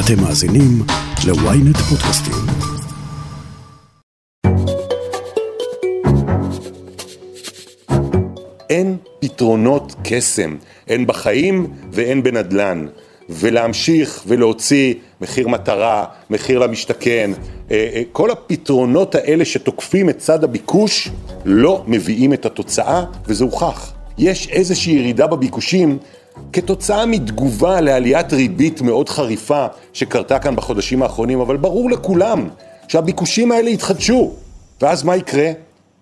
אתם מאזינים ל-ynet פודקאסטים. אין פתרונות קסם, אין בחיים ואין בנדל"ן. ולהמשיך ולהוציא מחיר מטרה, מחיר למשתכן, אה, אה, כל הפתרונות האלה שתוקפים את צד הביקוש לא מביאים את התוצאה וזה הוכח. יש איזושהי ירידה בביקושים כתוצאה מתגובה לעליית ריבית מאוד חריפה שקרתה כאן בחודשים האחרונים, אבל ברור לכולם שהביקושים האלה יתחדשו, ואז מה יקרה?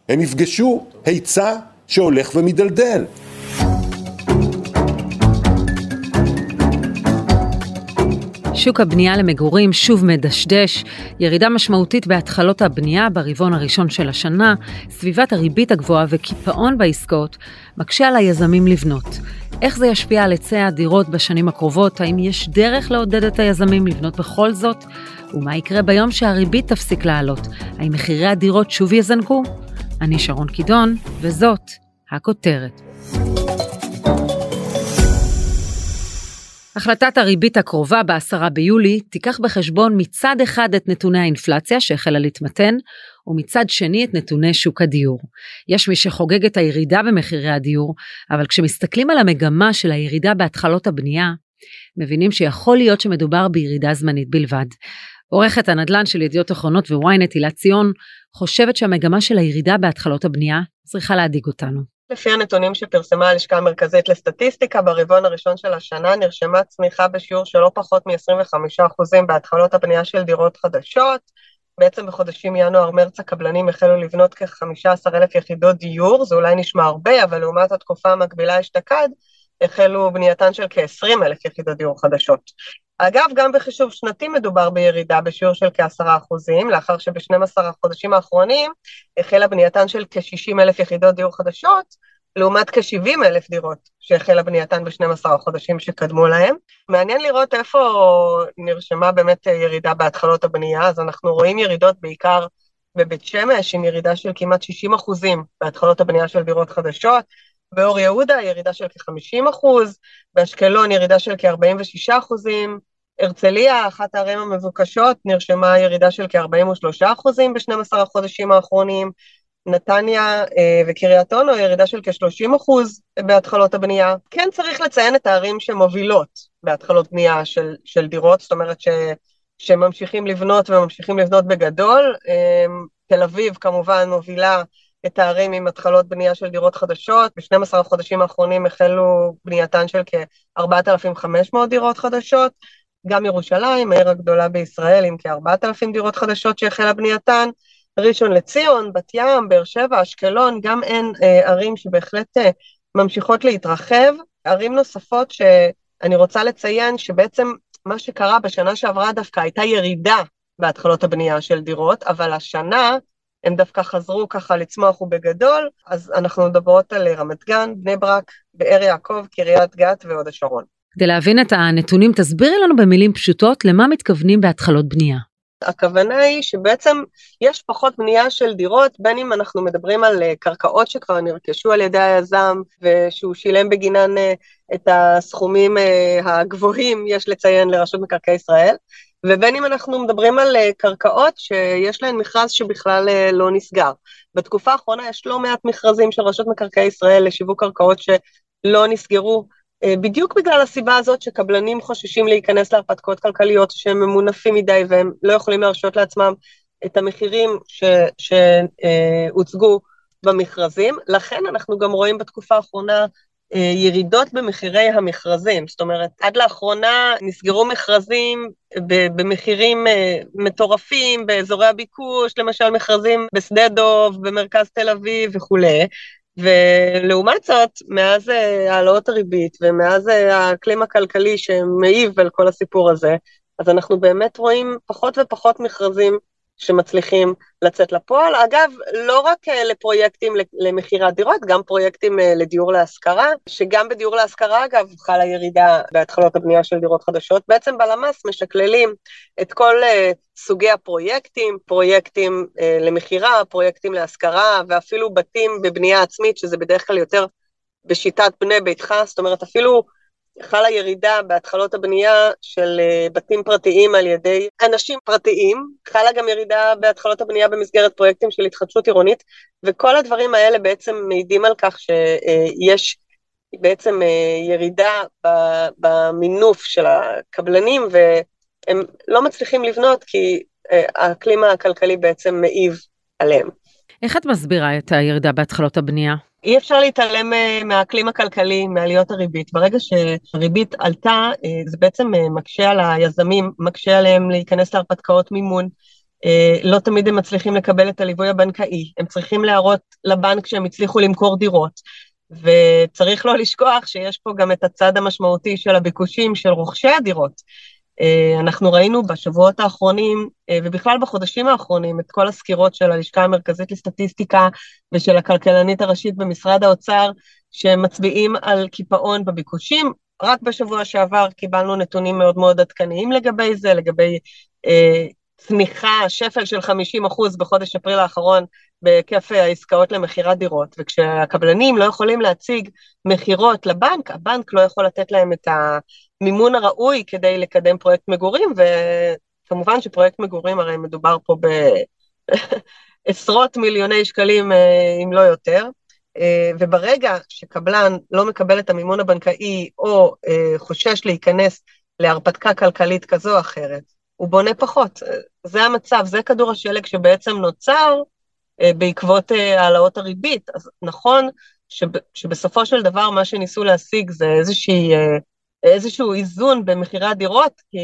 הם יפגשו היצע שהולך ומדלדל. שוק הבנייה למגורים שוב מדשדש, ירידה משמעותית בהתחלות הבנייה ברבעון הראשון של השנה, סביבת הריבית הגבוהה וקיפאון בעסקאות מקשה על היזמים לבנות. איך זה ישפיע על היצע הדירות בשנים הקרובות? האם יש דרך לעודד את היזמים לבנות בכל זאת? ומה יקרה ביום שהריבית תפסיק לעלות? האם מחירי הדירות שוב יזנקו? אני שרון קידון, וזאת הכותרת. החלטת הריבית הקרובה ב-10 ביולי תיקח בחשבון מצד אחד את נתוני האינפלציה שהחלה להתמתן, ומצד שני את נתוני שוק הדיור. יש מי שחוגג את הירידה במחירי הדיור, אבל כשמסתכלים על המגמה של הירידה בהתחלות הבנייה, מבינים שיכול להיות שמדובר בירידה זמנית בלבד. עורכת הנדל"ן של ידיעות אחרונות וויינט הילה ציון חושבת שהמגמה של הירידה בהתחלות הבנייה צריכה להדאיג אותנו. לפי הנתונים שפרסמה הלשכה המרכזית לסטטיסטיקה, ברבעון הראשון של השנה נרשמה צמיחה בשיעור של לא פחות מ-25% בהתחלות הבנייה של דירות חדשות. בעצם בחודשים ינואר-מרץ הקבלנים החלו לבנות כ-15,000 יחידות דיור, זה אולי נשמע הרבה, אבל לעומת התקופה המקבילה אשתקד, החלו בנייתן של כ-20,000 יחידות דיור חדשות. אגב, גם בחישוב שנתי מדובר בירידה בשיעור של כעשרה אחוזים, לאחר שב-12 החודשים האחרונים החלה בנייתן של כ-60 אלף יחידות דיור חדשות, לעומת כ-70 אלף דירות שהחלה בנייתן ב-12 החודשים שקדמו להם. מעניין לראות איפה נרשמה באמת ירידה בהתחלות הבנייה, אז אנחנו רואים ירידות בעיקר בבית שמש, עם ירידה של כמעט 60 אחוזים בהתחלות הבנייה של דירות חדשות, באור יהודה ירידה של כ-50 אחוז, באשקלון ירידה של כ-46 אחוזים, הרצליה, אחת הערים המבוקשות, נרשמה ירידה של כ-43 אחוזים ב-12 החודשים האחרונים, נתניה אה, וקריית אונו ירידה של כ-30 אחוז בהתחלות הבנייה. כן צריך לציין את הערים שמובילות בהתחלות בנייה של, של דירות, זאת אומרת ש, שממשיכים לבנות וממשיכים לבנות בגדול. אה, תל אביב כמובן מובילה את הערים עם התחלות בנייה של דירות חדשות. ב-12 החודשים האחרונים החלו בנייתן של כ-4,500 דירות חדשות. גם ירושלים, העיר הגדולה בישראל, עם כ-4,000 דירות חדשות שהחלה בנייתן. ראשון לציון, בת ים, באר שבע, אשקלון, גם הן אה, ערים שבהחלט אה, ממשיכות להתרחב. ערים נוספות שאני רוצה לציין שבעצם מה שקרה בשנה שעברה דווקא הייתה ירידה בהתחלות הבנייה של דירות, אבל השנה הם דווקא חזרו ככה לצמוח ובגדול, אז אנחנו מדברות על רמת גן, בני ברק, באר יעקב, קריית גת והוד השרון. כדי להבין את הנתונים, תסבירי לנו במילים פשוטות למה מתכוונים בהתחלות בנייה. הכוונה היא שבעצם יש פחות בנייה של דירות, בין אם אנחנו מדברים על אה, קרקעות שכבר נרכשו על ידי היזם ושהוא שילם בגינן אה, את הסכומים אה, הגבוהים, יש לציין, לרשות מקרקעי ישראל, ובין אם אנחנו מדברים על קרקעות שיש להן מכרז שבכלל לא נסגר. בתקופה האחרונה יש לא מעט מכרזים של רשות מקרקעי ישראל לשיווק קרקעות שלא נסגרו, בדיוק בגלל הסיבה הזאת שקבלנים חוששים להיכנס להרפתקאות כלכליות שהם ממונפים מדי והם לא יכולים להרשות לעצמם את המחירים שהוצגו במכרזים. לכן אנחנו גם רואים בתקופה האחרונה אה, ירידות במחירי המכרזים, זאת אומרת, עד לאחרונה נסגרו מכרזים במחירים אה, מטורפים באזורי הביקוש, למשל מכרזים בשדה דוב, במרכז תל אביב וכולי, ולעומת זאת, מאז אה, העלאות הריבית ומאז האקלים הכלכלי שמעיב על כל הסיפור הזה, אז אנחנו באמת רואים פחות ופחות מכרזים שמצליחים לצאת לפועל. אגב, לא רק אה, לפרויקטים למכירת דירות, גם פרויקטים אה, לדיור להשכרה, שגם בדיור להשכרה, אגב, חלה ירידה בהתחלות הבנייה של דירות חדשות. בעצם בלמ"ס משקללים את כל אה, סוגי הפרויקטים, פרויקטים למכירה, פרויקטים להשכרה, ואפילו בתים בבנייה עצמית, שזה בדרך כלל יותר בשיטת בני ביתך, זאת אומרת, אפילו חלה ירידה בהתחלות הבנייה של אה, בתים פרטיים על ידי אנשים פרטיים, חלה גם ירידה בהתחלות הבנייה במסגרת פרויקטים של התחדשות עירונית, וכל הדברים האלה בעצם מעידים על כך שיש בעצם ירידה במינוף של הקבלנים, והם לא מצליחים לבנות כי האקלים הכלכלי בעצם מעיב עליהם. איך את מסבירה את הירידה בהתחלות הבנייה? אי אפשר להתעלם אה, מהאקלים הכלכלי, מעליות הריבית. ברגע שהריבית עלתה, אה, זה בעצם אה, מקשה על היזמים, מקשה עליהם להיכנס להרפתקאות מימון. לא תמיד הם מצליחים לקבל את הליווי הבנקאי, הם צריכים להראות לבנק שהם הצליחו למכור דירות. וצריך לא לשכוח שיש פה גם את הצד המשמעותי של הביקושים של רוכשי הדירות. אה, אנחנו ראינו בשבועות האחרונים, אה, ובכלל בחודשים האחרונים, את כל הסקירות של הלשכה המרכזית לסטטיסטיקה ושל הכלכלנית הראשית במשרד האוצר, שמצביעים על קיפאון בביקושים. רק בשבוע שעבר קיבלנו נתונים מאוד מאוד עדכניים לגבי זה, לגבי אה, צמיחה, שפל של 50 אחוז בחודש אפריל האחרון בהיקף העסקאות למכירת דירות, וכשהקבלנים לא יכולים להציג מכירות לבנק, הבנק לא יכול לתת להם את המימון הראוי כדי לקדם פרויקט מגורים, וכמובן שפרויקט מגורים הרי מדובר פה בעשרות מיליוני שקלים, אה, אם לא יותר, אה, וברגע שקבלן לא מקבל את המימון הבנקאי או אה, חושש להיכנס להרפתקה כלכלית כזו או אחרת, הוא בונה פחות. זה המצב, זה כדור השלג שבעצם נוצר בעקבות אה, העלאות הריבית. אז נכון שב, שבסופו של דבר מה שניסו להשיג זה איזושהי, אה, איזשהו איזון במחירי הדירות, כי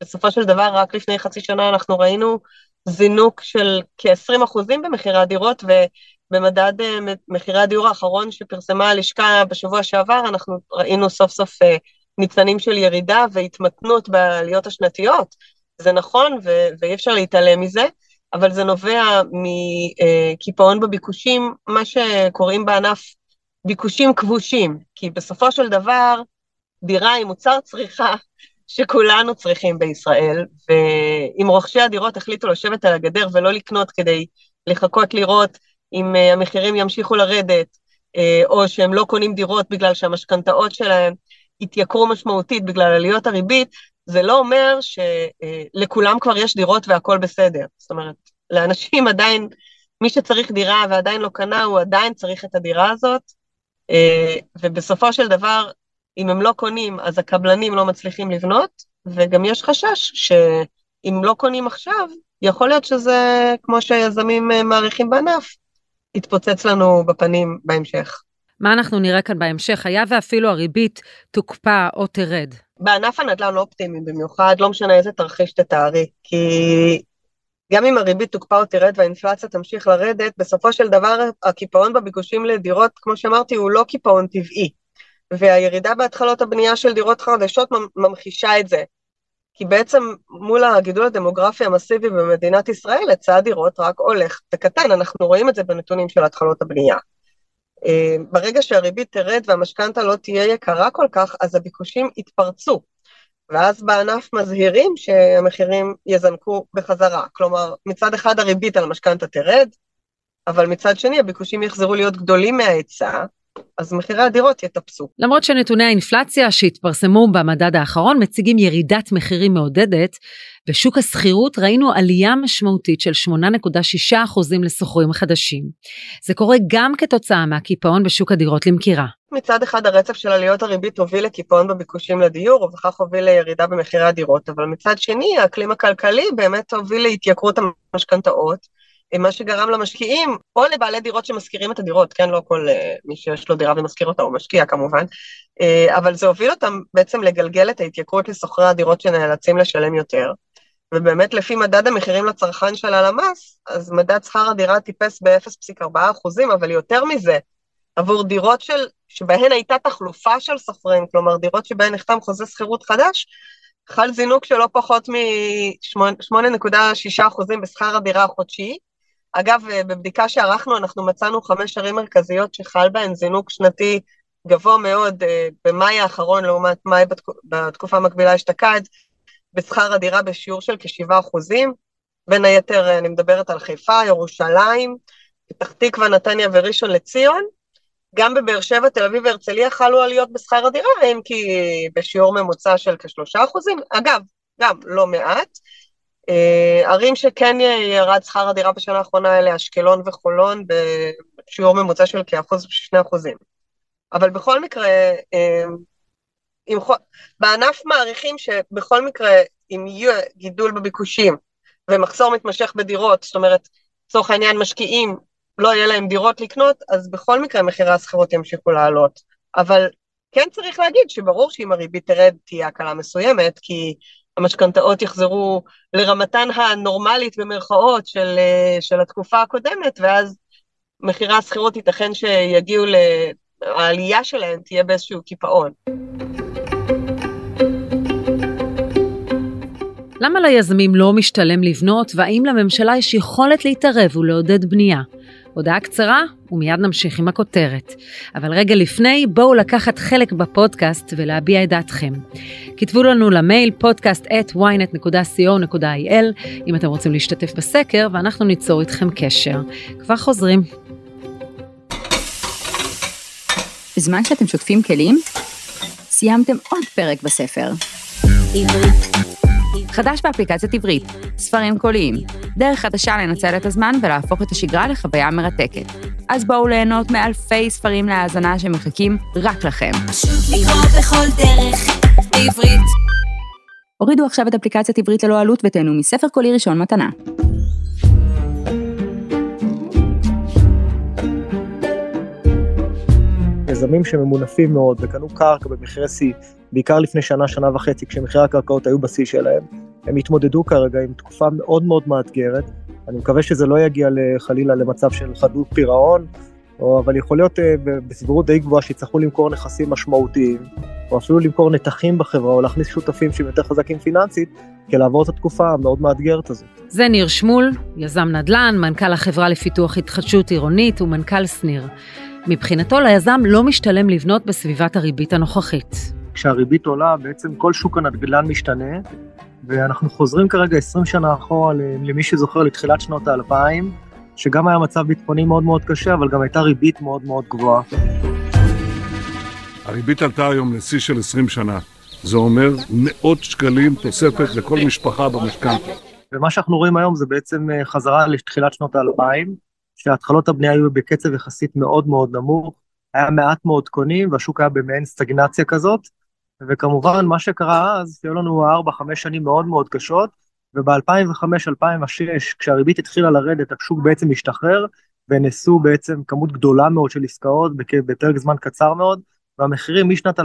בסופו של דבר רק לפני חצי שנה אנחנו ראינו זינוק של כ-20 אחוזים במחירי הדירות, ובמדד מחירי הדיור האחרון שפרסמה הלשכה בשבוע שעבר, אנחנו ראינו סוף סוף ניצנים של ירידה והתמתנות בעליות השנתיות. זה נכון, ו- ואי אפשר להתעלם מזה, אבל זה נובע מקיפאון בביקושים, מה שקוראים בענף ביקושים כבושים, כי בסופו של דבר, דירה היא מוצר צריכה שכולנו צריכים בישראל, ואם רוכשי הדירות החליטו לשבת על הגדר ולא לקנות כדי לחכות לראות אם אה, המחירים ימשיכו לרדת, אה, או שהם לא קונים דירות בגלל שהמשכנתאות שלהם התייקרו משמעותית בגלל עליות הריבית, זה לא אומר שלכולם כבר יש דירות והכול בסדר. זאת אומרת, לאנשים עדיין, מי שצריך דירה ועדיין לא קנה, הוא עדיין צריך את הדירה הזאת, אה, ובסופו של דבר, אם הם לא קונים, אז הקבלנים לא מצליחים לבנות, וגם יש חשש שאם לא קונים עכשיו, יכול להיות שזה, כמו שהיזמים אה, מעריכים בענף, יתפוצץ לנו בפנים בהמשך. מה אנחנו נראה כאן בהמשך, היה ואפילו הריבית תוקפא או תרד? בענף הנדל"ן לא אופטימי במיוחד, לא משנה איזה תרחיש תתארי, כי גם אם הריבית תוקפא או תרד והאינפלציה תמשיך לרדת, בסופו של דבר הקיפאון בביקושים לדירות, כמו שאמרתי, הוא לא קיפאון טבעי. והירידה בהתחלות הבנייה של דירות חדשות ממחישה את זה. כי בעצם מול הגידול הדמוגרפי המסיבי במדינת ישראל, היצע הדירות רק הולך וקטן, אנחנו רואים את זה בנתונים של התחלות הבנייה. אה, ברגע שהריבית תרד והמשכנתה לא תהיה יקרה כל כך, אז הביקושים יתפרצו. ואז בענף מזהירים שהמחירים יזנקו בחזרה. כלומר, מצד אחד הריבית על המשכנתה תרד, אבל מצד שני הביקושים יחזרו להיות גדולים מההיצע, אז מחירי הדירות יטפסו. למרות שנתוני האינפלציה שהתפרסמו במדד האחרון מציגים ירידת מחירים מעודדת, בשוק השכירות ראינו עלייה משמעותית של 8.6% לשוכרים חדשים. זה קורה גם כתוצאה מהקיפאון בשוק הדירות למכירה. מצד אחד הרצף של עליות הריבית הוביל לקיפאון בביקושים לדיור, ובכך הוביל לירידה במחירי הדירות, אבל מצד שני האקלים הכלכלי באמת הוביל להתייקרות המשכנתאות. מה שגרם למשקיעים, או לבעלי דירות שמשכירים את הדירות, כן, לא כל uh, מי שיש לו דירה ומשכיר אותה הוא משקיע כמובן, uh, אבל זה הוביל אותם בעצם לגלגל את ההתייקרות לשוכרי הדירות שנאלצים לשלם יותר. ובאמת לפי מדד המחירים לצרכן של הלמ"ס, אז מדד שכר הדירה טיפס ב-0.4 אחוזים, אבל יותר מזה, עבור דירות של, שבהן הייתה תחלופה של שוכרים, כלומר דירות שבהן נחתם חוזה שכירות חדש, חל זינוק של לא פחות מ-8.6 אחוזים בשכר הדירה החודשי, אגב, אה, בבדיקה שערכנו, אנחנו מצאנו חמש ערים מרכזיות שחל בהן זינוק שנתי גבוה מאוד אה, במאי האחרון לעומת מאי בתקופה המקבילה אשתקד, בשכר הדירה בשיעור של כ-7 אחוזים. בין היתר, אה, אני מדברת על חיפה, ירושלים, פתח תקווה, נתניה וראשון לציון, גם בבאר שבע, תל אביב והרצליה חלו עליות בשכר הדירה, אם כי בשיעור ממוצע של כשלושה אחוזים. אגב, גם לא מעט. אה, ערים שכן ירד שכר הדירה בשנה האחרונה אלה אשקלון וחולון בשיעור ממוצע של כאחוז ושני אחוזים. אבל בכל מקרה, אה, עם, בענף מעריכים שבכל מקרה, אם יהיה גידול בביקושים ומחסור מתמשך בדירות, זאת אומרת, לצורך העניין משקיעים, לא יהיה להם דירות לקנות, אז בכל מקרה מחירי השכירות ימשיכו לעלות. אבל כן צריך להגיד שברור שאם הריבית תרד תהיה הקלה מסוימת, כי המשכנתאות יחזרו לרמתן הנורמלית במרכאות של, של התקופה הקודמת, ואז מחירי השכירות ייתכן שיגיעו, ל... העלייה שלהם תהיה באיזשהו קיפאון. למה ליזמים לא משתלם לבנות, והאם לממשלה יש יכולת להתערב ולעודד בנייה? הודעה קצרה, ומיד נמשיך עם הכותרת. אבל רגע לפני, בואו לקחת חלק בפודקאסט ולהביע את דעתכם. כתבו לנו למייל podcast at ynet.co.il אם אתם רוצים להשתתף בסקר, ואנחנו ניצור איתכם קשר. כבר חוזרים. בזמן שאתם שוטפים כלים, סיימתם עוד פרק בספר. חדש באפליקציית עברית, ספרים קוליים, דרך חדשה לנצל את הזמן ולהפוך את השגרה לחוויה מרתקת. אז בואו ליהנות מאלפי ספרים להאזנה שמחכים רק לכם. פשוט לקרוא בכל דרך, בעברית. הורידו עכשיו את אפליקציית עברית ללא עלות ותהנו מספר קולי ראשון מתנה. יזמים שממונפים מאוד וקנו קרקע במחירי שיא, בעיקר לפני שנה, שנה וחצי, כשמחירי הקרקעות היו בשיא שלהם, הם התמודדו כרגע עם תקופה מאוד מאוד מאתגרת. אני מקווה שזה לא יגיע חלילה למצב של חדלות פירעון, או, אבל יכול להיות אה, בסבירות די גבוהה שיצטרכו למכור נכסים משמעותיים, או אפילו למכור נתחים בחברה, או להכניס שותפים שהם יותר חזקים פיננסית, כדי לעבור את התקופה המאוד מאתגרת הזאת. זה ניר שמול, יזם נדל"ן, מנכ"ל החברה לפיתוח התחדשות עירונית ומנכ"ל שניר. מבחינתו ליזם לא משתלם לבנות בסביבת הריבית הנוכחית. כשהריבית עולה, בעצם כל שוק הנדל"ן משתנה, ואנחנו חוזרים כרגע 20 שנה אחורה למי שזוכר לתחילת שנות האלפיים, שגם היה מצב ביטחוני מאוד מאוד קשה, אבל גם הייתה ריבית מאוד מאוד גבוהה. הריבית עלתה היום לשיא של 20 שנה. זה אומר מאות שקלים תוספת לכל משפחה במשכנתה. ומה שאנחנו רואים היום זה בעצם אה, חזרה לתחילת שנות האלפיים, שהתחלות הבנייה היו בקצב יחסית מאוד מאוד נמוך, היה מעט מאוד קונים והשוק היה במעין סטגנציה כזאת, וכמובן מה שקרה אז, שהיו לנו 4-5 שנים מאוד מאוד קשות, וב-2005-2006 כשהריבית התחילה לרדת השוק בעצם השתחרר, ונעשו בעצם כמות גדולה מאוד של עסקאות בפרק זמן קצר מאוד, והמחירים משנת 2005-2006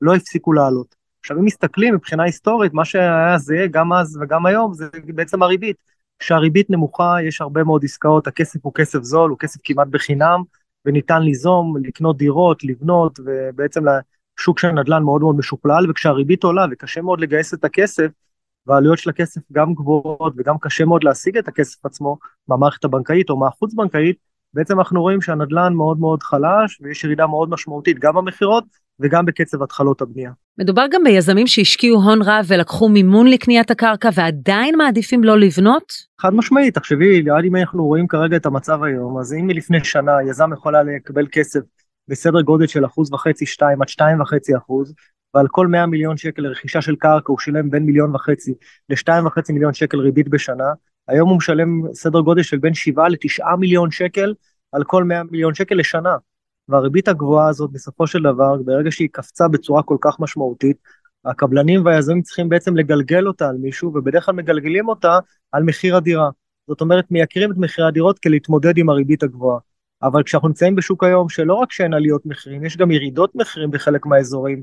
לא הפסיקו לעלות. עכשיו אם מסתכלים מבחינה היסטורית, מה שהיה זהה גם אז וגם היום זה בעצם הריבית. כשהריבית נמוכה יש הרבה מאוד עסקאות, הכסף הוא כסף זול, הוא כסף כמעט בחינם, וניתן ליזום, לקנות דירות, לבנות, ובעצם שוק של נדל"ן מאוד מאוד משוכלל, וכשהריבית עולה וקשה מאוד לגייס את הכסף, והעלויות של הכסף גם גבוהות וגם קשה מאוד להשיג את הכסף עצמו מהמערכת הבנקאית או מהחוץ בנקאית, בעצם אנחנו רואים שהנדל"ן מאוד מאוד חלש ויש ירידה מאוד משמעותית גם במכירות וגם בקצב התחלות הבנייה. מדובר גם ביזמים שהשקיעו הון רב ולקחו מימון לקניית הקרקע ועדיין מעדיפים לא לבנות? חד משמעית, תחשבי, עד אם אנחנו רואים כרגע את המצב היום, אז אם מלפני שנה יזם יכול היה לקבל כסף בסדר גודל של אחוז וחצי, שתיים עד שתיים וחצי אחוז, ועל כל 100 מיליון שקל לרכישה של קרקע הוא שילם בין מיליון וחצי לשתיים וחצי מיליון שקל ריבית בשנה, היום הוא משלם סדר גודל של בין 7 ל-9 מיליון שקל על כל 100 מיליון שקל לשנה. והריבית הגבוהה הזאת בסופו של דבר, ברגע שהיא קפצה בצורה כל כך משמעותית, הקבלנים והיזמים צריכים בעצם לגלגל אותה על מישהו, ובדרך כלל מגלגלים אותה על מחיר הדירה. זאת אומרת, מייקרים את מחירי הדירות כדי להתמודד עם הריבית הגבוהה. אבל כשאנחנו נמצאים בשוק היום שלא רק שאין עליות מחירים, יש גם ירידות מחירים בחלק מהאזורים,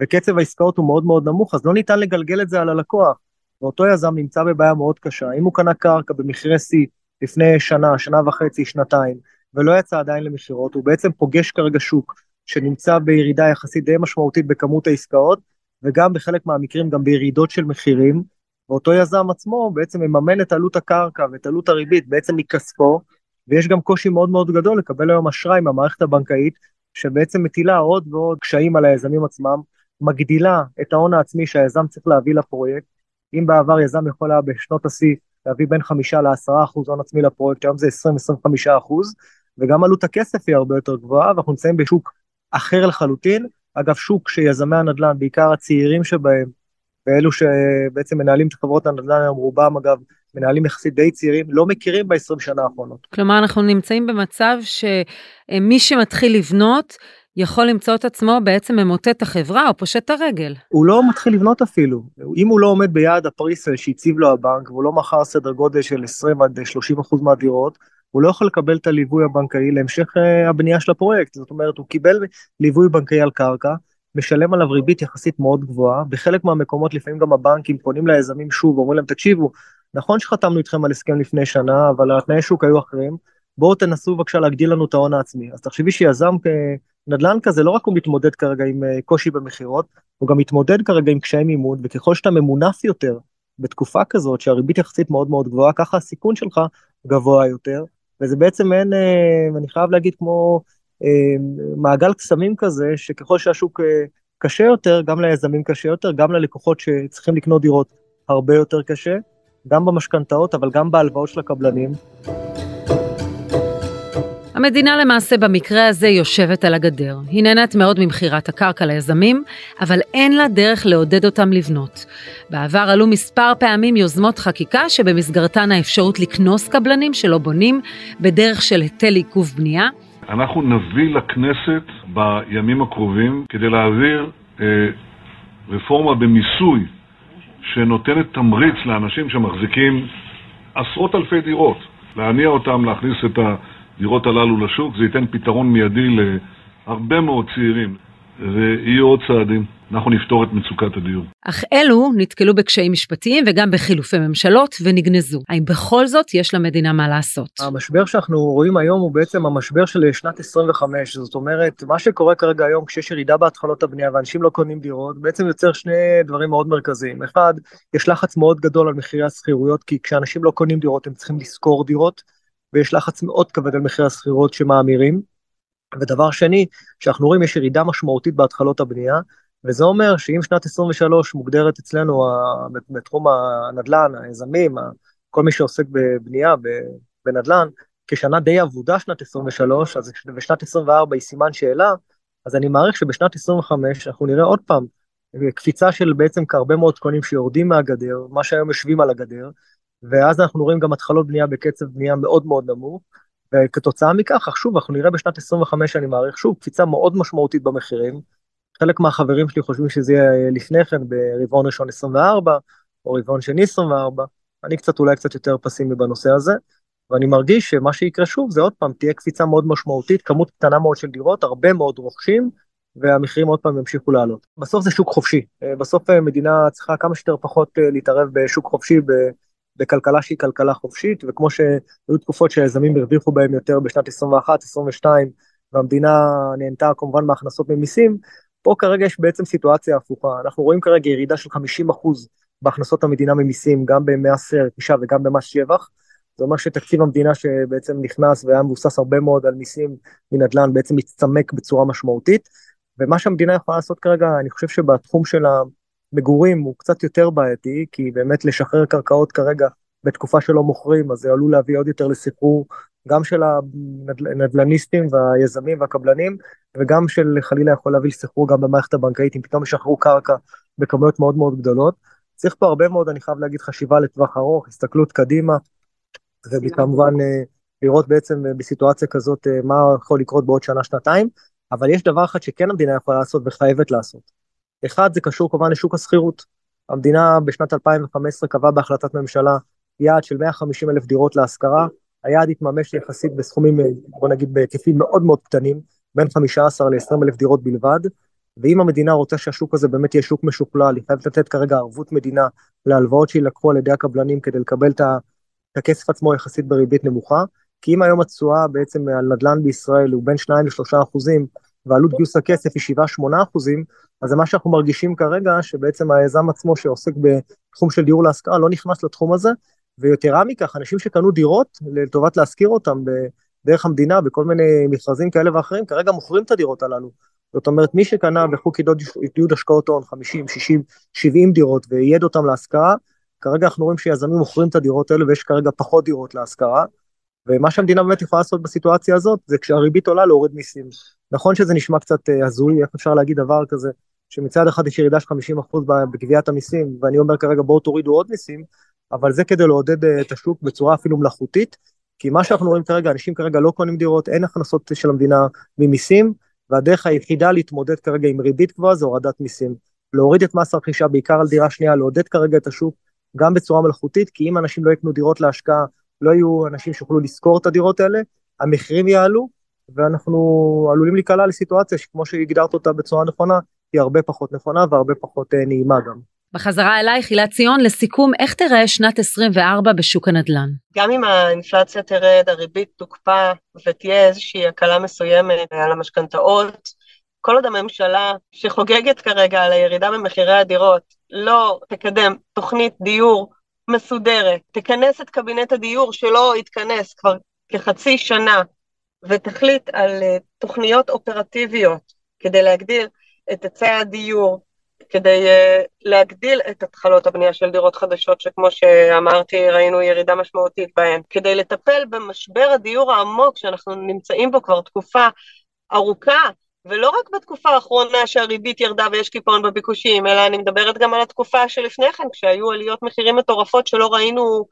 וקצב העסקאות הוא מאוד מאוד נמוך, אז לא ניתן לגלגל את זה על הלקוח. ואותו יזם נמצא בבעיה מאוד קשה. אם הוא קנה קרקע במחירי שיא לפני שנה, שנה וחצי, שנתיים, ולא יצא עדיין למכירות, הוא בעצם פוגש כרגע שוק שנמצא בירידה יחסית די משמעותית בכמות העסקאות, וגם בחלק מהמקרים גם בירידות של מחירים, ואותו יזם עצמו בעצם מממן את עלות הקרקע ואת עלות הריבית בעצם מכספו, ויש גם קושי מאוד מאוד גדול לקבל היום אשראי מהמערכת הבנקאית, שבעצם מטילה עוד ועוד קשיים על היזמים עצמם, מגדילה את ההון העצמי שהיזם צריך להביא לפרויקט. אם בעבר יזם יכול היה בשנות השיא להביא בין חמישה לעשרה אחוז הון עצמי לפרויקט, היום זה 20-25 אחוז, וגם עלות הכסף היא הרבה יותר גבוהה, ואנחנו נמצאים בשוק אחר לחלוטין. אגב, שוק שיזמי הנדל"ן, בעיקר הצעירים שבהם, ואלו שבעצם מנהלים את חברות הנדל"ן היום, רובם אגב, מנהלים יחסית די צעירים, לא מכירים ב-20 שנה האחרונות. כלומר, אנחנו נמצאים במצב שמי שמתחיל לבנות, יכול למצוא את עצמו בעצם ממוטט את החברה או פושט את הרגל. הוא לא מתחיל לבנות אפילו. אם הוא לא עומד ביעד הפריסל שהציב לו הבנק, והוא לא מכר סדר גודל של 20 עד 30 אחוז מהדירות, הוא לא יכול לקבל את הליווי הבנקאי להמשך uh, הבנייה של הפרויקט. זאת אומרת, הוא קיבל ליווי בנקאי על קרקע, משלם עליו ריבית יחסית מאוד גבוהה, בחלק מהמקומות לפעמים גם הבנקים פונים ליזמים שוב ואומרים להם, תקשיבו, נכון שחתמנו איתכם על הסכם לפני שנה, אבל התנאי שוק היו אחרים, בואו תנסו בבקשה להגדיל לנו את ההון העצמי. אז תחשבי שיזם נדל"ן כזה, לא רק הוא מתמודד כרגע עם אה, קושי במכירות, הוא גם מתמודד כרגע עם קשיי מימון, וככל שאתה ממונף יותר בתקופה כזאת שהריבית יחסית מאוד מאוד גבוהה, ככה הסיכון שלך גבוה יותר, וזה בעצם אין, אה, אני חייב להגיד, כמו אה, מעגל קסמים כזה, שככל שהשוק קשה יותר, גם ליזמים קשה יותר, גם ללקוחות שצריכים לקנות דירות הרבה יותר קשה, גם במשכנתאות, אבל גם בהלוואות של הקבלנים. המדינה למעשה במקרה הזה יושבת על הגדר. היא נהנית מאוד ממכירת הקרקע ליזמים, אבל אין לה דרך לעודד אותם לבנות. בעבר עלו מספר פעמים יוזמות חקיקה שבמסגרתן האפשרות לקנוס קבלנים שלא בונים בדרך של היטל עיכוב בנייה. אנחנו נביא לכנסת בימים הקרובים כדי להעביר אה, רפורמה במיסוי שנותנת תמריץ לאנשים שמחזיקים עשרות אלפי דירות, להניע אותם להכניס את. הדירות הללו לשוק, זה ייתן פתרון מיידי להרבה מאוד צעירים, ויהיו עוד צעדים. אנחנו נפתור את מצוקת הדיור. אך אלו נתקלו בקשיים משפטיים וגם בחילופי ממשלות ונגנזו. האם בכל זאת יש למדינה מה לעשות? המשבר שאנחנו רואים היום הוא בעצם המשבר של שנת 25, זאת אומרת, מה שקורה כרגע היום כשיש ירידה בהתחלות הבנייה ואנשים לא קונים דירות, בעצם יוצר שני דברים מאוד מרכזיים. אחד, יש לחץ מאוד גדול על מחירי השכירויות, כי כשאנשים לא קונים דירות הם צריכים לשכור דירות. ויש לחץ מאוד כבד על מחירי השכירות שמאמירים. ודבר שני, שאנחנו רואים יש ירידה משמעותית בהתחלות הבנייה, וזה אומר שאם שנת 23 מוגדרת אצלנו בתחום הנדל"ן, היזמים, כל מי שעוסק בבנייה, בנדל"ן, כשנה די אבודה שנת 23, אז בשנת 24 היא סימן שאלה, אז אני מעריך שבשנת 25 אנחנו נראה עוד פעם קפיצה של בעצם כהרבה מאוד קונים שיורדים מהגדר, מה שהיום יושבים על הגדר, ואז אנחנו רואים גם התחלות בנייה בקצב בנייה מאוד מאוד נמוך, וכתוצאה מכך, שוב, אנחנו נראה בשנת 25, אני מעריך, שוב, קפיצה מאוד משמעותית במחירים. חלק מהחברים שלי חושבים שזה יהיה לפני כן, ברבעון ראשון 24, או רבעון שני 24, אני קצת אולי קצת יותר פסימי בנושא הזה, ואני מרגיש שמה שיקרה שוב זה עוד פעם, תהיה קפיצה מאוד משמעותית, כמות קטנה מאוד של דירות, הרבה מאוד רוכשים, והמחירים עוד פעם ימשיכו לעלות. בסוף זה שוק חופשי, בסוף מדינה צריכה כמה שיותר פחות אה, להתערב בשוק חופשי, בכלכלה שהיא כלכלה חופשית, וכמו שהיו תקופות שהיזמים הרוויחו בהם יותר בשנת 21, 22, והמדינה נהנתה כמובן מהכנסות ממיסים, פה כרגע יש בעצם סיטואציה הפוכה. אנחנו רואים כרגע ירידה של 50 אחוז בהכנסות המדינה ממיסים, גם במס רכישה וגם במס שבח. זה אומר שתקציב המדינה שבעצם נכנס והיה מבוסס הרבה מאוד על מיסים מנדל"ן, בעצם מצטמק בצורה משמעותית. ומה שהמדינה יכולה לעשות כרגע, אני חושב שבתחום של מגורים הוא קצת יותר בעייתי, כי באמת לשחרר קרקעות כרגע בתקופה שלא מוכרים, אז זה עלול להביא עוד יותר לסחרור גם של הנדל"ניסטים והיזמים והקבלנים, וגם של חלילה יכול להביא לסחרור גם במערכת הבנקאית, אם פתאום ישחררו קרקע בכמויות מאוד מאוד גדולות. צריך פה הרבה מאוד, אני חייב להגיד, חשיבה לטווח ארוך, הסתכלות קדימה, וכמובן אה, לראות בעצם אה, בסיטואציה כזאת אה, מה יכול לקרות בעוד שנה-שנתיים, אבל יש דבר אחד שכן המדינה יכולה לעשות וחייבת לעשות. אחד, זה קשור כמובן לשוק השכירות. המדינה בשנת 2015 קבעה בהחלטת ממשלה יעד של 150 אלף דירות להשכרה, היעד התממש יחסית בסכומים, בוא נגיד בהיקפים מאוד מאוד קטנים, בין 15 ל-20 אלף דירות בלבד, ואם המדינה רוצה שהשוק הזה באמת יהיה שוק משוכלל, היא חייבת לתת כרגע ערבות מדינה להלוואות שיילקחו על ידי הקבלנים כדי לקבל את הכסף עצמו יחסית בריבית נמוכה, כי אם היום התשואה בעצם על נדל"ן בישראל הוא בין 2 ל-3 אחוזים, ועלות גיוס הכסף היא 7-8 אחוזים, אז זה מה שאנחנו מרגישים כרגע, שבעצם היזם עצמו שעוסק בתחום של דיור להשכרה לא נכנס לתחום הזה, ויתרה מכך, אנשים שקנו דירות לטובת להשכיר אותם דרך המדינה בכל מיני מכרזים כאלה ואחרים, כרגע מוכרים את הדירות הללו. זאת אומרת, מי שקנה בחוק עידוד השקעות הון 50, 60, 70 דירות וייעד אותם להשכרה, כרגע אנחנו רואים שיזמים מוכרים את הדירות האלו ויש כרגע פחות דירות להשכרה. ומה שהמדינה באמת יכולה לעשות בסיטואציה הזאת זה כשהריבית עולה להוריד מיסים. נכון שזה נשמע קצת אה, הזוי, איך אפשר להגיד דבר כזה, שמצד אחד יש ירידה של 50% בגביית המיסים, ואני אומר כרגע בואו תורידו עוד מיסים, אבל זה כדי לעודד אה, את השוק בצורה אפילו מלאכותית, כי מה שאנחנו רואים כרגע, אנשים כרגע לא קונים דירות, אין הכנסות של המדינה ממיסים, והדרך היחידה להתמודד כרגע עם ריבית גבוהה זה הורדת מיסים. להוריד את מס הרכישה בעיקר על דירה שנייה, לעודד כרגע את השוק גם בצורה מלאכותית, כי אם אנשים לא יקנו דירות להשקעה, לא יהיו אנשים שיוכלו לשכור את הדירות האלה, המחירים יעלו, ואנחנו עלולים להיקלע לסיטואציה שכמו שהגדרת אותה בצורה נכונה, היא הרבה פחות נכונה והרבה פחות אה, נעימה גם. בחזרה אלייך, הילה ציון, לסיכום, איך תראה שנת 24 בשוק הנדל"ן? גם אם האינפלציה תרד, הריבית תוקפא ותהיה איזושהי הקלה מסוימת על המשכנתאות, כל עוד הממשלה שחוגגת כרגע על הירידה במחירי הדירות לא תקדם תוכנית דיור מסודרת, תכנס את קבינט הדיור שלא התכנס כבר כחצי שנה ותחליט על אה, תוכניות אופרטיביות כדי להגדיל את היצע הדיור, כדי uh, להגדיל את התחלות הבנייה של דירות חדשות, שכמו שאמרתי, ראינו ירידה משמעותית בהן, כדי לטפל במשבר הדיור העמוק שאנחנו נמצאים בו כבר תקופה ארוכה, ולא רק בתקופה האחרונה שהריבית ירדה ויש קיפאון בביקושים, אלא אני מדברת גם על התקופה שלפני כן, כשהיו עליות מחירים מטורפות שלא ראינו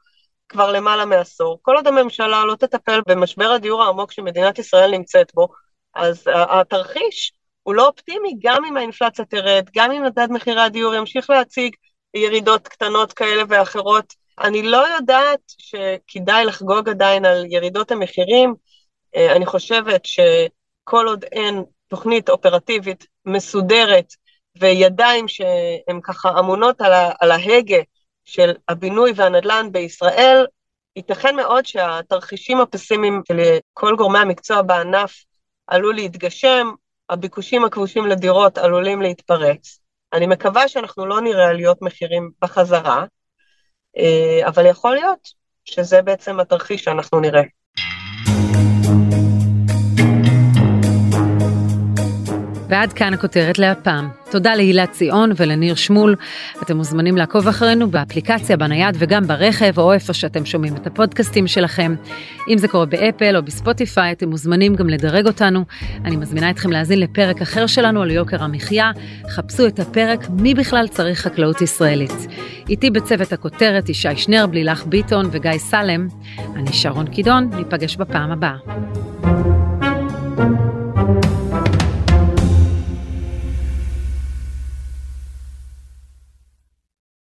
כבר למעלה מעשור. כל עוד הממשלה לא תטפל במשבר הדיור העמוק שמדינת ישראל נמצאת בו, אז התרחיש הוא לא אופטימי גם אם האינפלציה תרד, גם אם מדד מחירי הדיור ימשיך להציג ירידות קטנות כאלה ואחרות. אני לא יודעת שכדאי לחגוג עדיין על ירידות המחירים. אה, אני חושבת שכל עוד אין תוכנית אופרטיבית מסודרת וידיים שהן ככה אמונות על, על ההגה של הבינוי והנדל"ן בישראל, ייתכן מאוד שהתרחישים הפסימיים של כל גורמי המקצוע בענף עלול להתגשם, הביקושים הכבושים לדירות עלולים להתפרץ. אני מקווה שאנחנו לא נראה עליות מחירים בחזרה, אה, אבל יכול להיות שזה בעצם התרחיש שאנחנו נראה. ועד כאן הכותרת להפעם. תודה להילה ציון ולניר שמול. אתם מוזמנים לעקוב אחרינו באפליקציה, בנייד וגם ברכב, או איפה שאתם שומעים את הפודקאסטים שלכם. אם זה קורה באפל או בספוטיפיי, אתם מוזמנים גם לדרג אותנו. אני מזמינה אתכם להאזין לפרק אחר שלנו על יוקר המחיה. חפשו את הפרק "מי בכלל צריך חקלאות ישראלית". איתי בצוות הכותרת ישי שנר, בלילך ביטון וגיא סלם. אני שרון קידון, ניפגש בפעם הבאה.